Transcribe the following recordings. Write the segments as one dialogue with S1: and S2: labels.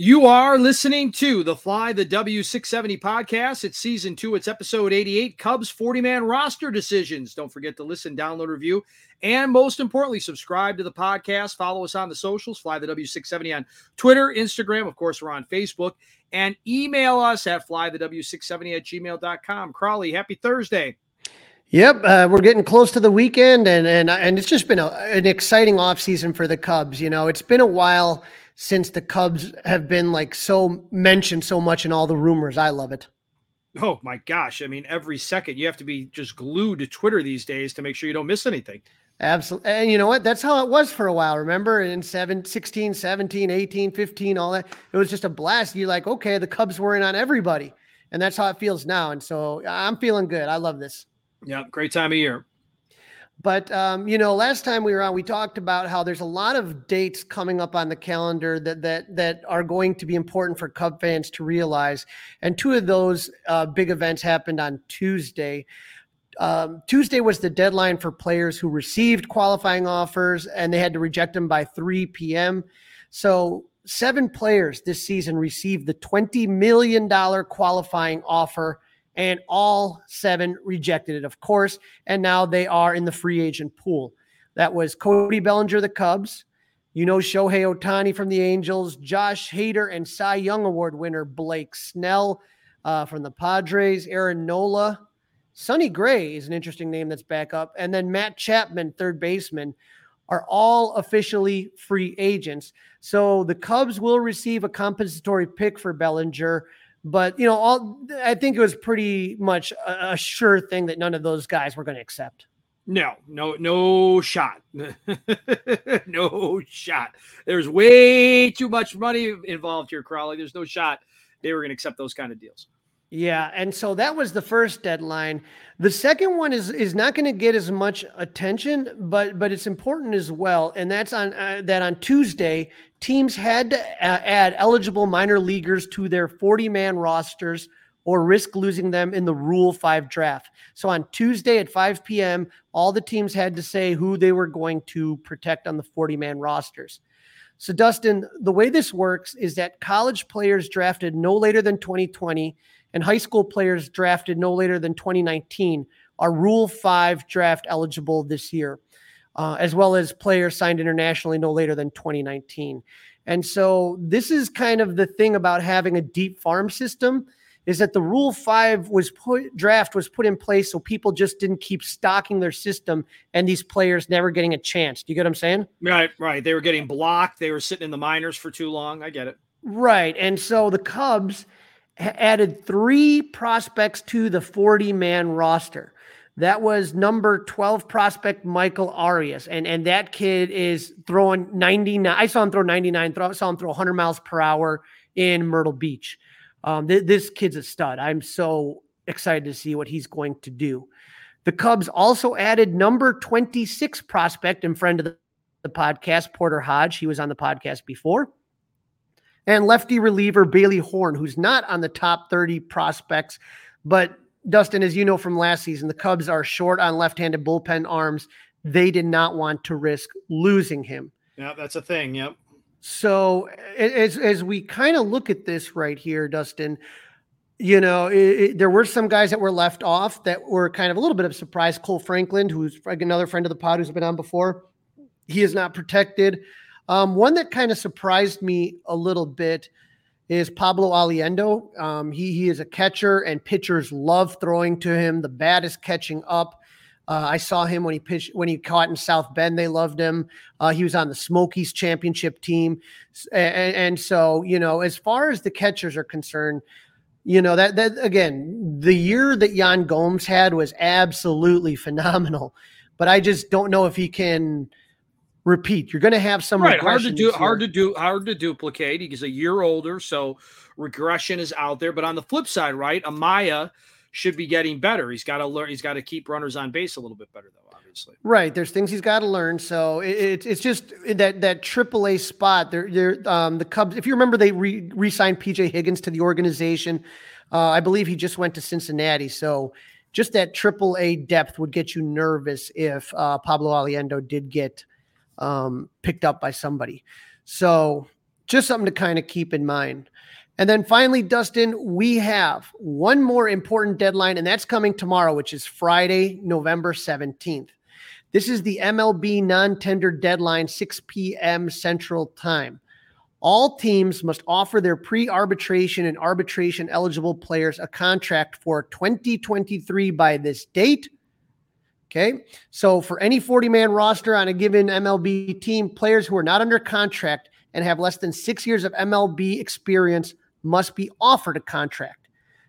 S1: You are listening to the Fly the W670 podcast. It's season two, it's episode 88 Cubs 40 man roster decisions. Don't forget to listen, download, review, and most importantly, subscribe to the podcast. Follow us on the socials, Fly the W670 on Twitter, Instagram. Of course, we're on Facebook. And email us at flythew670 at gmail.com. Crawly, happy Thursday.
S2: Yep, uh, we're getting close to the weekend, and and and it's just been a, an exciting offseason for the Cubs. You know, it's been a while since the Cubs have been like so mentioned so much in all the rumors. I love it.
S1: Oh my gosh. I mean, every second you have to be just glued to Twitter these days to make sure you don't miss anything.
S2: Absolutely. And you know what? That's how it was for a while. Remember in 7, 16, 17, 18, 15, all that. It was just a blast. You're like, okay, the Cubs were in on everybody. And that's how it feels now. And so I'm feeling good. I love this.
S1: Yeah, great time of year.
S2: But um, you know, last time we were on, we talked about how there's a lot of dates coming up on the calendar that that that are going to be important for Cub fans to realize. And two of those uh, big events happened on Tuesday. Um, Tuesday was the deadline for players who received qualifying offers, and they had to reject them by 3 p.m. So seven players this season received the $20 million qualifying offer and all seven rejected it, of course. And now they are in the free agent pool. That was Cody Bellinger, the Cubs. You know Shohei Ohtani from the Angels, Josh Hader, and Cy Young Award winner Blake Snell uh, from the Padres, Aaron Nola. Sonny Gray is an interesting name that's back up. And then Matt Chapman, third baseman, are all officially free agents. So the Cubs will receive a compensatory pick for Bellinger but you know, all I think it was pretty much a, a sure thing that none of those guys were going to accept.
S1: No, no, no shot. no shot. There's way too much money involved here, Crawly. There's no shot they were going to accept those kind of deals.
S2: Yeah, and so that was the first deadline. The second one is is not going to get as much attention, but but it's important as well, and that's on uh, that on Tuesday teams had to uh, add eligible minor leaguers to their 40 man rosters or risk losing them in the Rule 5 draft. So on Tuesday at 5 p.m., all the teams had to say who they were going to protect on the 40 man rosters. So, Dustin, the way this works is that college players drafted no later than 2020 and high school players drafted no later than 2019 are Rule 5 draft eligible this year uh, as well as players signed internationally no later than 2019. And so this is kind of the thing about having a deep farm system is that the rule 5 was put draft was put in place so people just didn't keep stocking their system and these players never getting a chance. Do you get what I'm saying?
S1: Right, right. They were getting blocked, they were sitting in the minors for too long. I get it.
S2: Right. And so the Cubs added 3 prospects to the 40 man roster. That was number 12 prospect Michael Arias. And, and that kid is throwing 99. I saw him throw 99, throw, saw him throw 100 miles per hour in Myrtle Beach. Um, th- this kid's a stud. I'm so excited to see what he's going to do. The Cubs also added number 26 prospect and friend of the, the podcast, Porter Hodge. He was on the podcast before. And lefty reliever Bailey Horn, who's not on the top 30 prospects, but Dustin, as you know from last season, the Cubs are short on left-handed bullpen arms. They did not want to risk losing him.
S1: Yeah, that's a thing. Yep.
S2: So as as we kind of look at this right here, Dustin, you know, it, it, there were some guys that were left off that were kind of a little bit of surprise. Cole Franklin, who's another friend of the pod who's been on before, he is not protected. Um, one that kind of surprised me a little bit is Pablo Aliendo. Um, he he is a catcher, and pitchers love throwing to him. The bat is catching up. Uh, I saw him when he pitched when he caught in South Bend. They loved him. Uh, he was on the Smokies championship team, and, and, so you know, as far as the catchers are concerned, you know that that again, the year that Yan Gomes had was absolutely phenomenal. But I just don't know if he can repeat. You're going to have some
S1: right. Hard to do. Hard to do. Hard to duplicate. He's a year older, so regression is out there. But on the flip side, right, Amaya should be getting better. He's got to learn. He's got to keep runners on base a little bit better, though. Obviously,
S2: right. There's things he's got to learn. So it, it's just that that AAA spot. There, there. Um, the Cubs. If you remember, they re, re-signed PJ Higgins to the organization. Uh, I believe he just went to Cincinnati. So just that AAA depth would get you nervous if uh, Pablo Aliendo did get um, picked up by somebody. So just something to kind of keep in mind. And then finally, Dustin, we have one more important deadline, and that's coming tomorrow, which is Friday, November 17th. This is the MLB non tender deadline, 6 p.m. Central Time. All teams must offer their pre arbitration and arbitration eligible players a contract for 2023 by this date. Okay. So for any 40 man roster on a given MLB team, players who are not under contract and have less than six years of MLB experience must be offered a contract.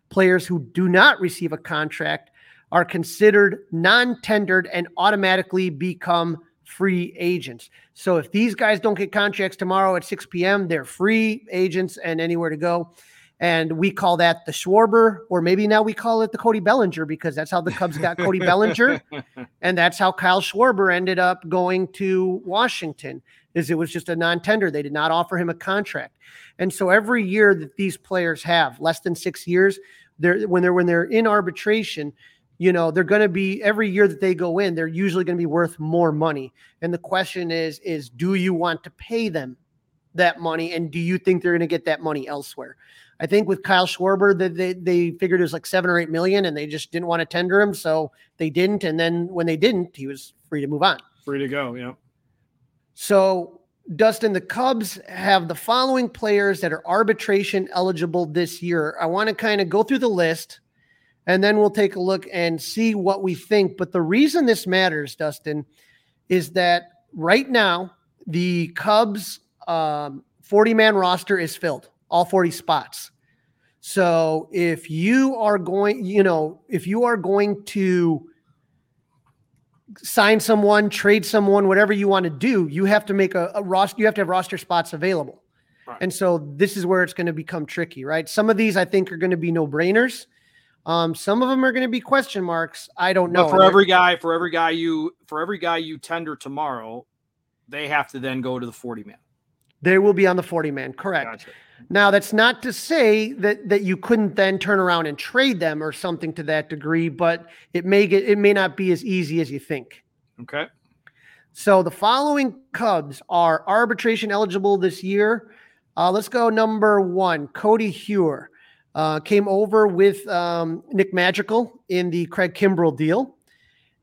S2: Players who do not receive a contract are considered non tendered and automatically become free agents. So if these guys don't get contracts tomorrow at 6 p.m., they're free agents and anywhere to go. And we call that the Schwarber, or maybe now we call it the Cody Bellinger because that's how the Cubs got Cody Bellinger. And that's how Kyle Schwarber ended up going to Washington, is it was just a non-tender. They did not offer him a contract. And so every year that these players have, less than six years, they're when they're when they're in arbitration, you know they're going to be every year that they go in they're usually going to be worth more money and the question is is do you want to pay them that money and do you think they're going to get that money elsewhere i think with kyle schwarber that they, they figured it was like seven or eight million and they just didn't want to tender him so they didn't and then when they didn't he was free to move on.
S1: Free to go yeah.
S2: So dustin the cubs have the following players that are arbitration eligible this year. I want to kind of go through the list and then we'll take a look and see what we think. But the reason this matters, Dustin, is that right now the Cubs um, 40 man roster is filled, all 40 spots. So if you are going, you know, if you are going to sign someone, trade someone, whatever you want to do, you have to make a, a roster, you have to have roster spots available. Right. And so this is where it's going to become tricky, right? Some of these I think are going to be no brainers. Um, some of them are going to be question marks. I don't know.
S1: But for every guy, for every guy you, for every guy you tender tomorrow, they have to then go to the 40 man.
S2: They will be on the 40 man. Correct. Gotcha. Now, that's not to say that that you couldn't then turn around and trade them or something to that degree, but it may get it may not be as easy as you think.
S1: Okay.
S2: So the following Cubs are arbitration eligible this year. Uh, let's go number one, Codi Heuer. Uh, came over with um, Nick Madrigal in the Craig Kimbrel deal,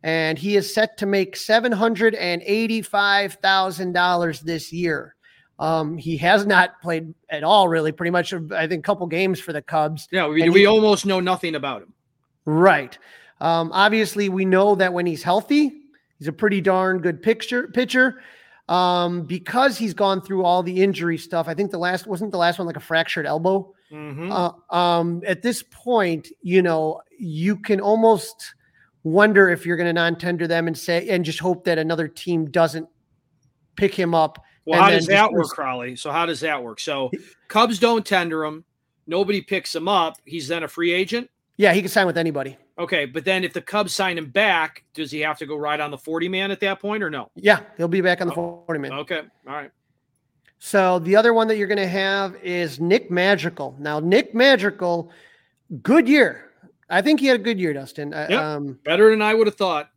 S2: and he is set to make seven hundred and eighty-five thousand dollars this year. Um, he has not played at all, really. Pretty much, I think, a couple games for the Cubs.
S1: Yeah, we, we he, almost know nothing about him.
S2: Right. Um, obviously, we know that when he's healthy, he's a pretty darn good picture pitcher. Um, because he's gone through all the injury stuff. I think the last wasn't the last one like a fractured elbow. Mm-hmm. Uh, um, at this point, you know, you can almost wonder if you're going to non-tender them and say and just hope that another team doesn't pick him up.
S1: Well, how does that work, Crawly? So how does that work? So Cubs don't tender him. Nobody picks him up. He's then a free agent.
S2: Yeah, he can sign with anybody.
S1: Okay, but then if the Cubs sign him back, does he have to go right on the 40 man at that point or no?
S2: Yeah, he'll be back on the oh, 40 man.
S1: Okay. All right.
S2: So the other one that you're going to have is Nick Madrigal. Now, Nick Madrigal, good year. I think he had a good year, Dustin.
S1: Uh, yep. Um, Better than I would have thought.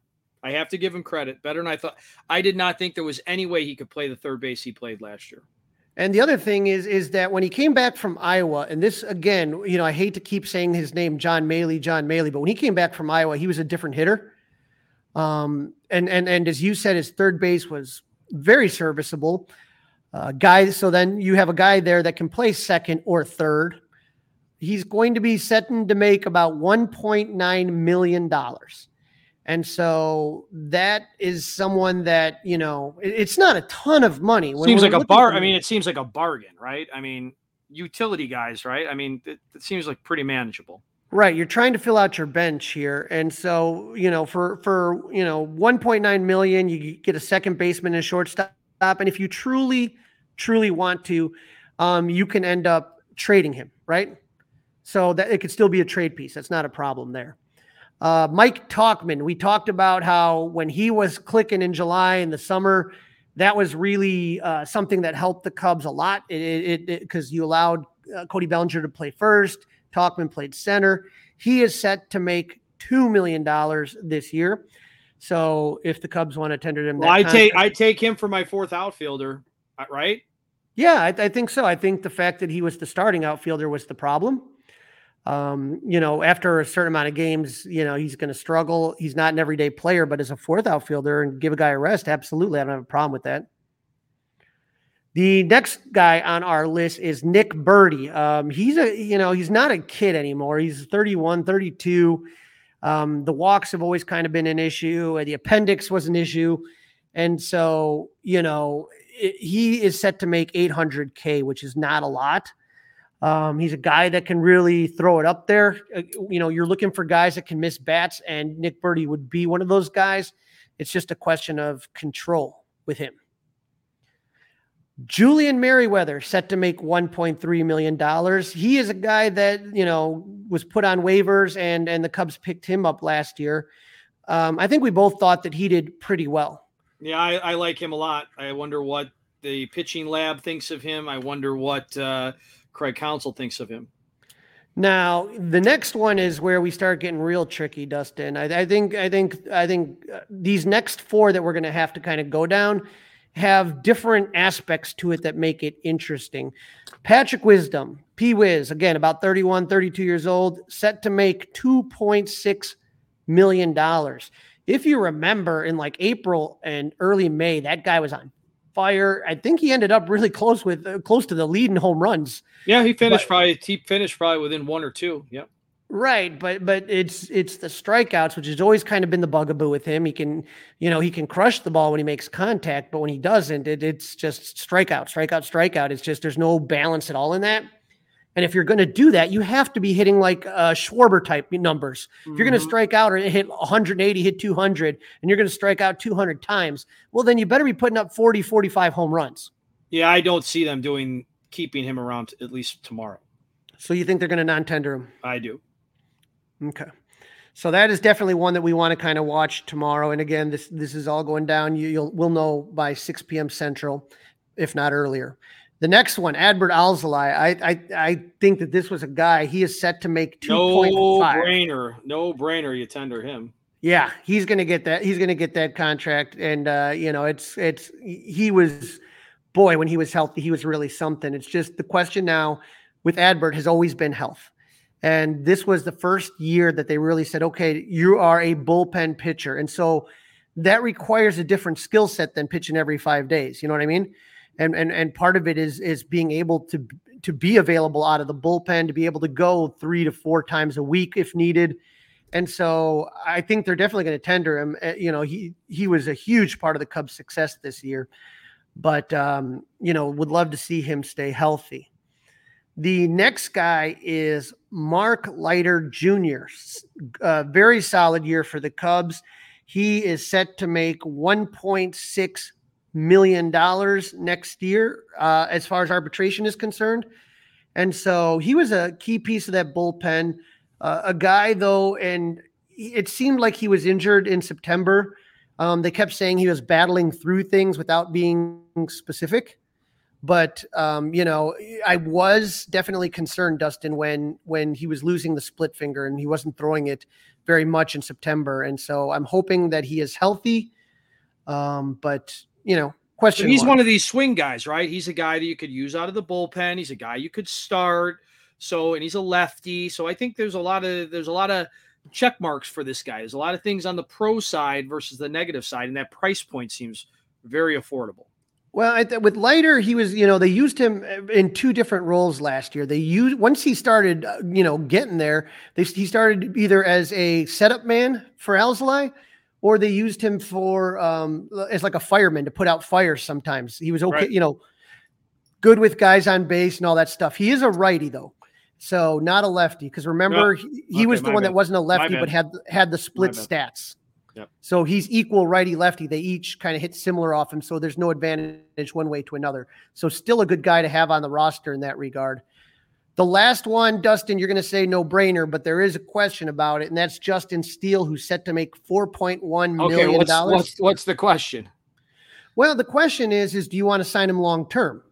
S1: I have to give him credit. Better than I thought. I did not think there was any way he could play the third base he played last year.
S2: And the other thing is, is that when he came back from Iowa, and this again, you know, I hate to keep saying his name, John Mallee, John Mallee, but when he came back from Iowa, he was a different hitter. Um, and and and as you said, his third base was very serviceable. Uh, guy, so then you have a guy there that can play second or third. He's going to be setting to make about $1.9 million. And so that is someone that, you know, it's not a ton of money.
S1: When seems like a bar. I mean, it seems like a bargain, right? I mean, utility guys, right? I mean, it, it seems like pretty manageable.
S2: Right, you're trying to fill out your bench here, and so you know for for you know 1.9 million, you get a second baseman and shortstop and if you truly, truly want to, um, you can end up trading him, right? So that it could still be a trade piece. That's not a problem there. Uh, Mike Tauchman, we talked about how when he was clicking in July in the summer, that was really uh, something that helped the Cubs a lot. It because you allowed uh, Cody Bellinger to play first. Tauchman played center. He is set to make two million dollars this year. So if the Cubs want to tender him,
S1: well, I take I take him for my fourth outfielder, uh, right?
S2: Yeah, I, I, think so. I think the fact that he was the starting outfielder was the problem. Um, you know, after a certain amount of games, you know, he's going to struggle. He's not an everyday player, but as a fourth outfielder and give a guy a rest, absolutely. I don't have a problem with that. The next guy on our list is Nick Burdi. Um, he's a, you know, he's not a kid anymore. He's 31, 32. Um, the walks have always kind of been an issue. The appendix was an issue. And so, you know, it, he is set to make 800K, which is not a lot. Um, he's a guy that can really throw it up there. Uh, you know, you're looking for guys that can miss bats, and Nick Burdi would be one of those guys. It's just a question of control with him. Julian Merryweather set to make $1.3 million. He is a guy that, you know, was put on waivers and and the Cubs picked him up last year. Um, I think we both thought that he did pretty well.
S1: Yeah, I, I, like him a lot. I wonder what the pitching lab thinks of him. I wonder what uh, Craig Counsell thinks of him.
S2: Now, the next one is where we start getting real tricky, Dustin. I, I think, I think, I think uh, these next four that we're going to have to kind of go down have different aspects to it that make it interesting. Patrick Wisdom, P Wiz, again, about 31, 32 years old, set to make $2.6 million. If you remember in like April and early May, that guy was on fire. I think he ended up really close with uh, close to the lead in home runs.
S1: Yeah, he finished but, probably he finished probably within one or two. Yep.
S2: Right, but but it's it's the strikeouts, which has always kind of been the bugaboo with him. He can, you know, he can crush the ball when he makes contact, but when he doesn't, it, it's just strikeout, strikeout, strikeout. It's just there's no balance at all in that. And if you're going to do that, you have to be hitting like uh, Schwarber type numbers. Mm-hmm. If you're going to strike out or hit 180, hit 200, and you're going to strike out 200 times, well, then you better be putting up 40, 45 home runs.
S1: Yeah, I don't see them doing keeping him around at least tomorrow.
S2: So you think they're going to non-tender him?
S1: I do.
S2: Okay. So that is definitely one that we want to kind of watch tomorrow. And again, this this is all going down. You, you'll we'll know by 6 p.m. Central, if not earlier. The next one, Adbert Alzolay. I, I I think that this was a guy. He is set to make two
S1: no brainer, no brainer. You tender him.
S2: Yeah, he's going to get that. He's going to get that contract, and uh, you know, it's it's he was, boy, when he was healthy, he was really something. It's just the question now with Adbert has always been health. And this was the first year that they really said, okay, you are a bullpen pitcher. And so that requires a different skill set than pitching every five days. You know what I mean? And, and and part of it is is being able to to be available out of the bullpen, to be able to go three to four times a week if needed. And so I think they're definitely going to tender him. Eh, you know, he he was a huge part of the Cubs' success this year, but um, you know, would love to see him stay healthy. The next guy is Mark Leiter Jr. A very solid year for the Cubs. He is set to make 1.6 million dollars next year, uh, as far as arbitration is concerned. And so he was a key piece of that bullpen. Uh, a guy though, and it seemed like he was injured in September. Um, they kept saying he was battling through things without being specific. But um, you know, I was definitely concerned, Dustin, when when he was losing the split finger and he wasn't throwing it very much in September. And so I'm hoping that he is healthy. Um, but you know, question.
S1: he's one of these swing guys, right? He's a guy that you could use out of the bullpen. He's a guy you could start. So, and he's a lefty. So I think there's a lot of there's a lot of check marks for this guy. There's a lot of things on the pro side versus the negative side, and that price point seems very affordable.
S2: Well, with Leiter, he was, you know, they used him uh, in two different roles last year. They used once he started, uh, you know, getting there. They, he started either as a setup man for Alzolay, or they used him for um, as like a fireman to put out fires. Sometimes he was okay, right. you know, good with guys on base and all that stuff. He is a righty though, so not a lefty. Because remember, he, he okay, was the one bad. that wasn't a lefty, but had had the split stats. Yep. So he's equal righty lefty. They each kind of hit similar off him. So there's no advantage one way to another. So still a good guy to have on the roster in that regard. The last one, Dustin, you're going to say no brainer, but there is a question about it, and that's Justin Steele, who's set to make four point one million
S1: okay, what's, what's, what's the question?
S2: Well, the question is, is do you want to sign him long term?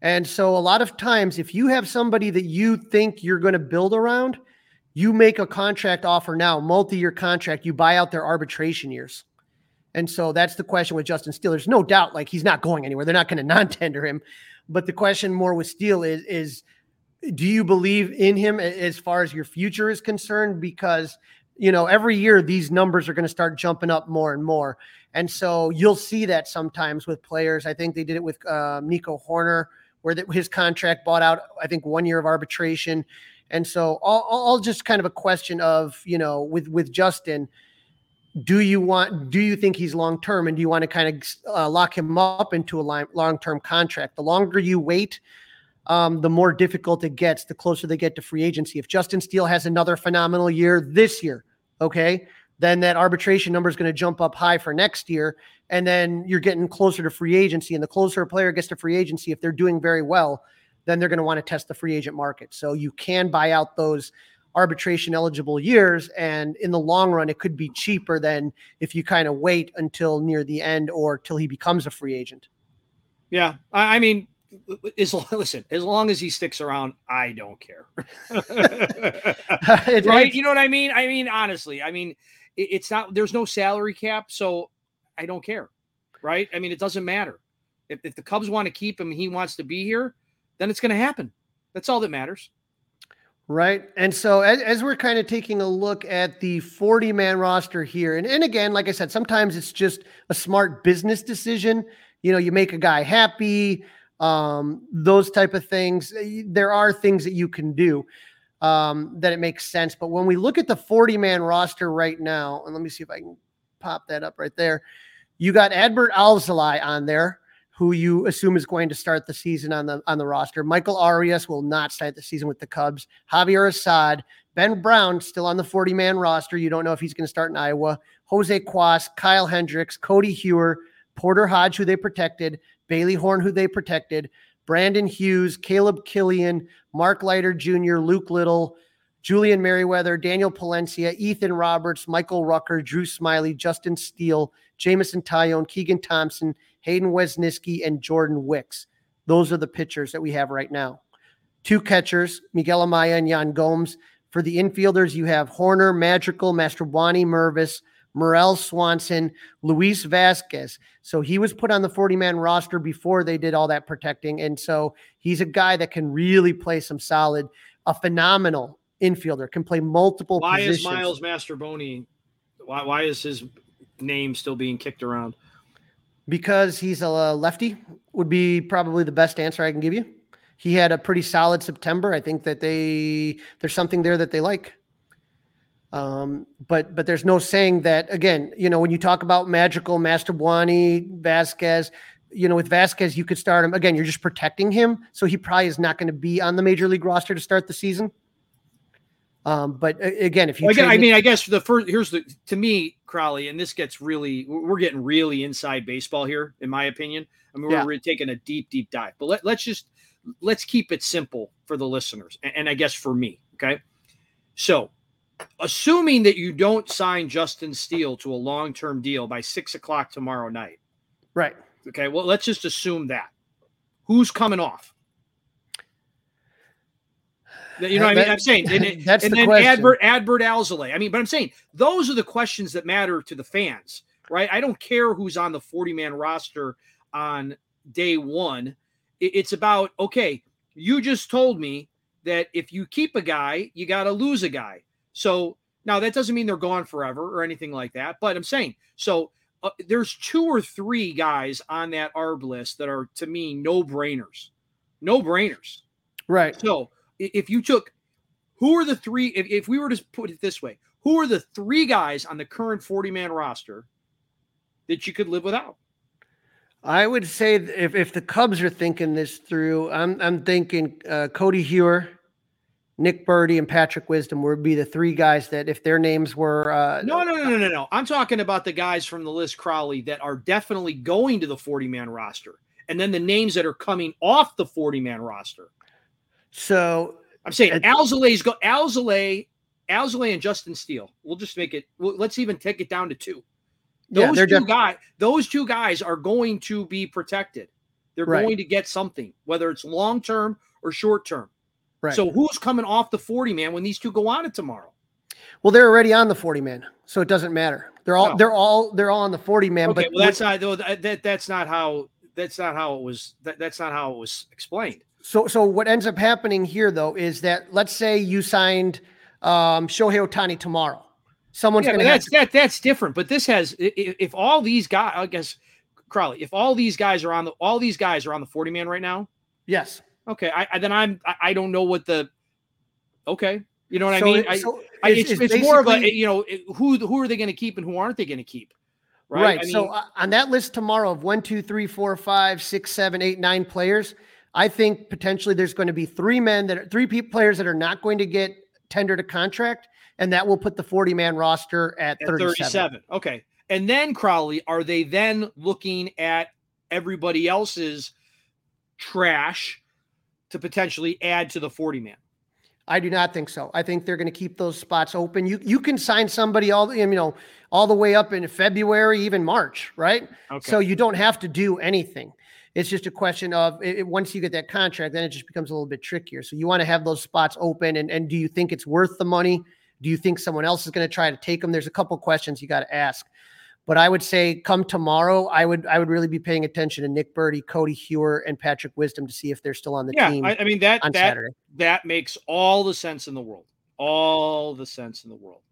S2: And so a lot of times, if you have somebody that you think you're going to build around, you make a contract offer now, multi-year contract, you buy out their arbitration years. And so that's the question with Justin Steele. There's no doubt, like he's not going anywhere. They're not going to non-tender him. But the question more with Steele is, is do you believe in him as far as your future is concerned? Because you know every year these numbers are going to start jumping up more and more, and so you'll see that sometimes with players. I think they did it with um, Nico Hoerner, where the, his contract bought out. I think one year of arbitration, and so all, all just kind of a question of you know with with Justin do you want do you think he's long term and do you want to kind of uh, lock him up into a long term contract the longer you wait um, the more difficult it gets the closer they get to free agency if justin steele has another phenomenal year this year okay then that arbitration number is going to jump up high for next year and then you're getting closer to free agency and the closer a player gets to free agency if they're doing very well then they're going to want to test the free agent market so you can buy out those arbitration eligible years. And in the long run, it could be cheaper than if you kind of wait until near the end or till he becomes a free agent.
S1: Yeah. I mean, is listen, as long as he sticks around, I don't care. right? You know what I mean? I mean, honestly, I mean, it, it's not, there's no salary cap. So I don't care. Right. I mean, it doesn't matter. If, if the Cubs want to keep him, he wants to be here, then it's going to happen. That's all that matters.
S2: Right. And so as, as we're kind of taking a look at the 40 man roster here, and, and again, like I said, sometimes it's just a smart business decision. You know, you make a guy happy, um, those type of things. Eh, there are things that you can do um, that it makes sense. But when we look at the 40 man roster right now, and let me see if I can pop that up right there. You got Adbert Alzolay on there who you assume is going to start the season on the on the roster. Michael Arias will not start the season with the Cubs. Javier Assad, Ben Brown still on the 40 man roster. You don't know if he's going to start in Iowa. Jose Cuas, Kyle Hendricks, Codi Heuer, Porter Hodge, who they protected, Bailey Horn, who they protected, Brandon Hughes, Caleb Kilian, Mark Leiter Jr., Luke Little, Julian Merryweather, Daniel Palencia, Ethan Roberts, Michael Rucker, Drew Smyly, Justin Steele, Jameson Taillon, Keegan Thompson, Hayden Wesneski, and Jordan Wicks. Those are the pitchers that we have right now. Two catchers, Miguel Amaya and Yan Gomes. For the infielders, you have Hoerner, Madrigal, Mastrobuoni, Mervis, Morel Swanson, Luis Vazquez. So he was put on the 40 man roster before they did all that protecting. And so he's a guy that can really play some solid, a phenomenal infielder, can play multiple
S1: why
S2: positions.
S1: is Miles Mastrobuoni, why, why is his name still being kicked around?
S2: because he's a lefty would be probably the best answer I can give you. He had a pretty solid September. I think that they there's something there that they like. Um, but but there's no saying that again. You know when you talk about Madrigal, Mastrobuoni, Vazquez. You know with Vazquez you could start him again. You're just protecting him, so he probably is not going to be on the major league roster to start the season. Um, but again, if you,
S1: again, I mean, I guess the first here's the to me, Crawly, and this gets really, we're getting really inside baseball here, in my opinion. I mean, we're, yeah. we're taking a deep, deep dive, but let, let's just let's keep it simple for the listeners, and, and I guess for me, okay. So, assuming that you don't sign Justin Steele to a long term deal by six o'clock tomorrow night,
S2: right?
S1: Okay, well, let's just assume that. Who's coming off? You know what I mean? I'm saying, and,
S2: that's
S1: and
S2: the
S1: then
S2: question.
S1: Adbert, Adbert Alzolay. I mean, but I'm saying those are the questions that matter to the fans, right? I don't care who's on the 40 man roster on day one. It's about okay. You just told me that if you keep a guy, you got to lose a guy. So now that doesn't mean they're gone forever or anything like that. But I'm saying so. Uh, there's two or three guys on that ARB list that are to me no brainers, no brainers.
S2: Right.
S1: So if you took who are the three, if, if we were to put it this way, who are the three guys on the current 40 man roster that you could live without?
S2: I would say if, if the Cubs are thinking this through, I'm, I'm thinking uh, Codi Heuer, Nick Burdi and Patrick Wisdom would be the three guys that if their names were. Uh,
S1: no, no, no, no, no, no. I'm talking about the guys from the list, Crawly, that are definitely going to the 40 man roster. And then the names that are coming off the 40 man roster.
S2: So
S1: I'm saying uh, Alzolay's go Alzolay, Alzolay and Justin Steele. We'll just make it. Well, let's even take it down to two. Those yeah, two def- guys, those two guys are going to be protected. They're right. going to get something, whether it's long term or short term. Right. So who's coming off the 40 man when these two go on it tomorrow?
S2: Well, they're already on the 40 man, so it doesn't matter. They're all
S1: Oh.
S2: they're all they're all on the 40 man.
S1: Okay,
S2: but
S1: well, that's not though, that, that that's not how that's not how it was that, that's not how it was explained.
S2: So, so what ends up happening here, though, is that let's say you signed um, Shohei Ohtani tomorrow. Someone's
S1: Yeah,
S2: gonna
S1: that's that that's different. But this has i- i- if all these guys, I guess Crawly, if all these guys are on the all these guys are on the 40 man right now,
S2: yes.
S1: Okay, I, I then I'm I, I don't know what the okay, you know what
S2: So
S1: I mean?
S2: it- so
S1: I,
S2: it's-
S1: it's,
S2: it's
S1: more of a you know who who are they going to keep and who aren't they going to keep, right?
S2: right.
S1: I mean,
S2: so on that list tomorrow of one, two, three, four, five, six, seven, eight, nine players, I think potentially there's going to be three men that are three players that are not going to get tendered a contract, and that will put the 40 man roster at,
S1: at
S2: 37.
S1: 37. Okay. And then Crawly, are they then looking at everybody else's trash to potentially add to the 40 man?
S2: I do not think so. I think they're going to keep those spots open. You you can sign somebody all you know all the way up in February, even March, right?
S1: Okay.
S2: So you don't have to do anything. It's just a question of it, once you get that contract, then it just becomes a little bit trickier. So you want to have those spots open, and and do you think it's worth the money? Do you think someone else is going to try to take them? There's a couple questions you got to ask. But I would say come tomorrow, I would I would really be paying attention to Nick Burdi, Codi Heuer, and Patrick Wisdom to see if they're still on the
S1: yeah,
S2: team
S1: I, I mean that
S2: on
S1: that
S2: Saturday.
S1: that makes all the sense in the world. All the sense in the world.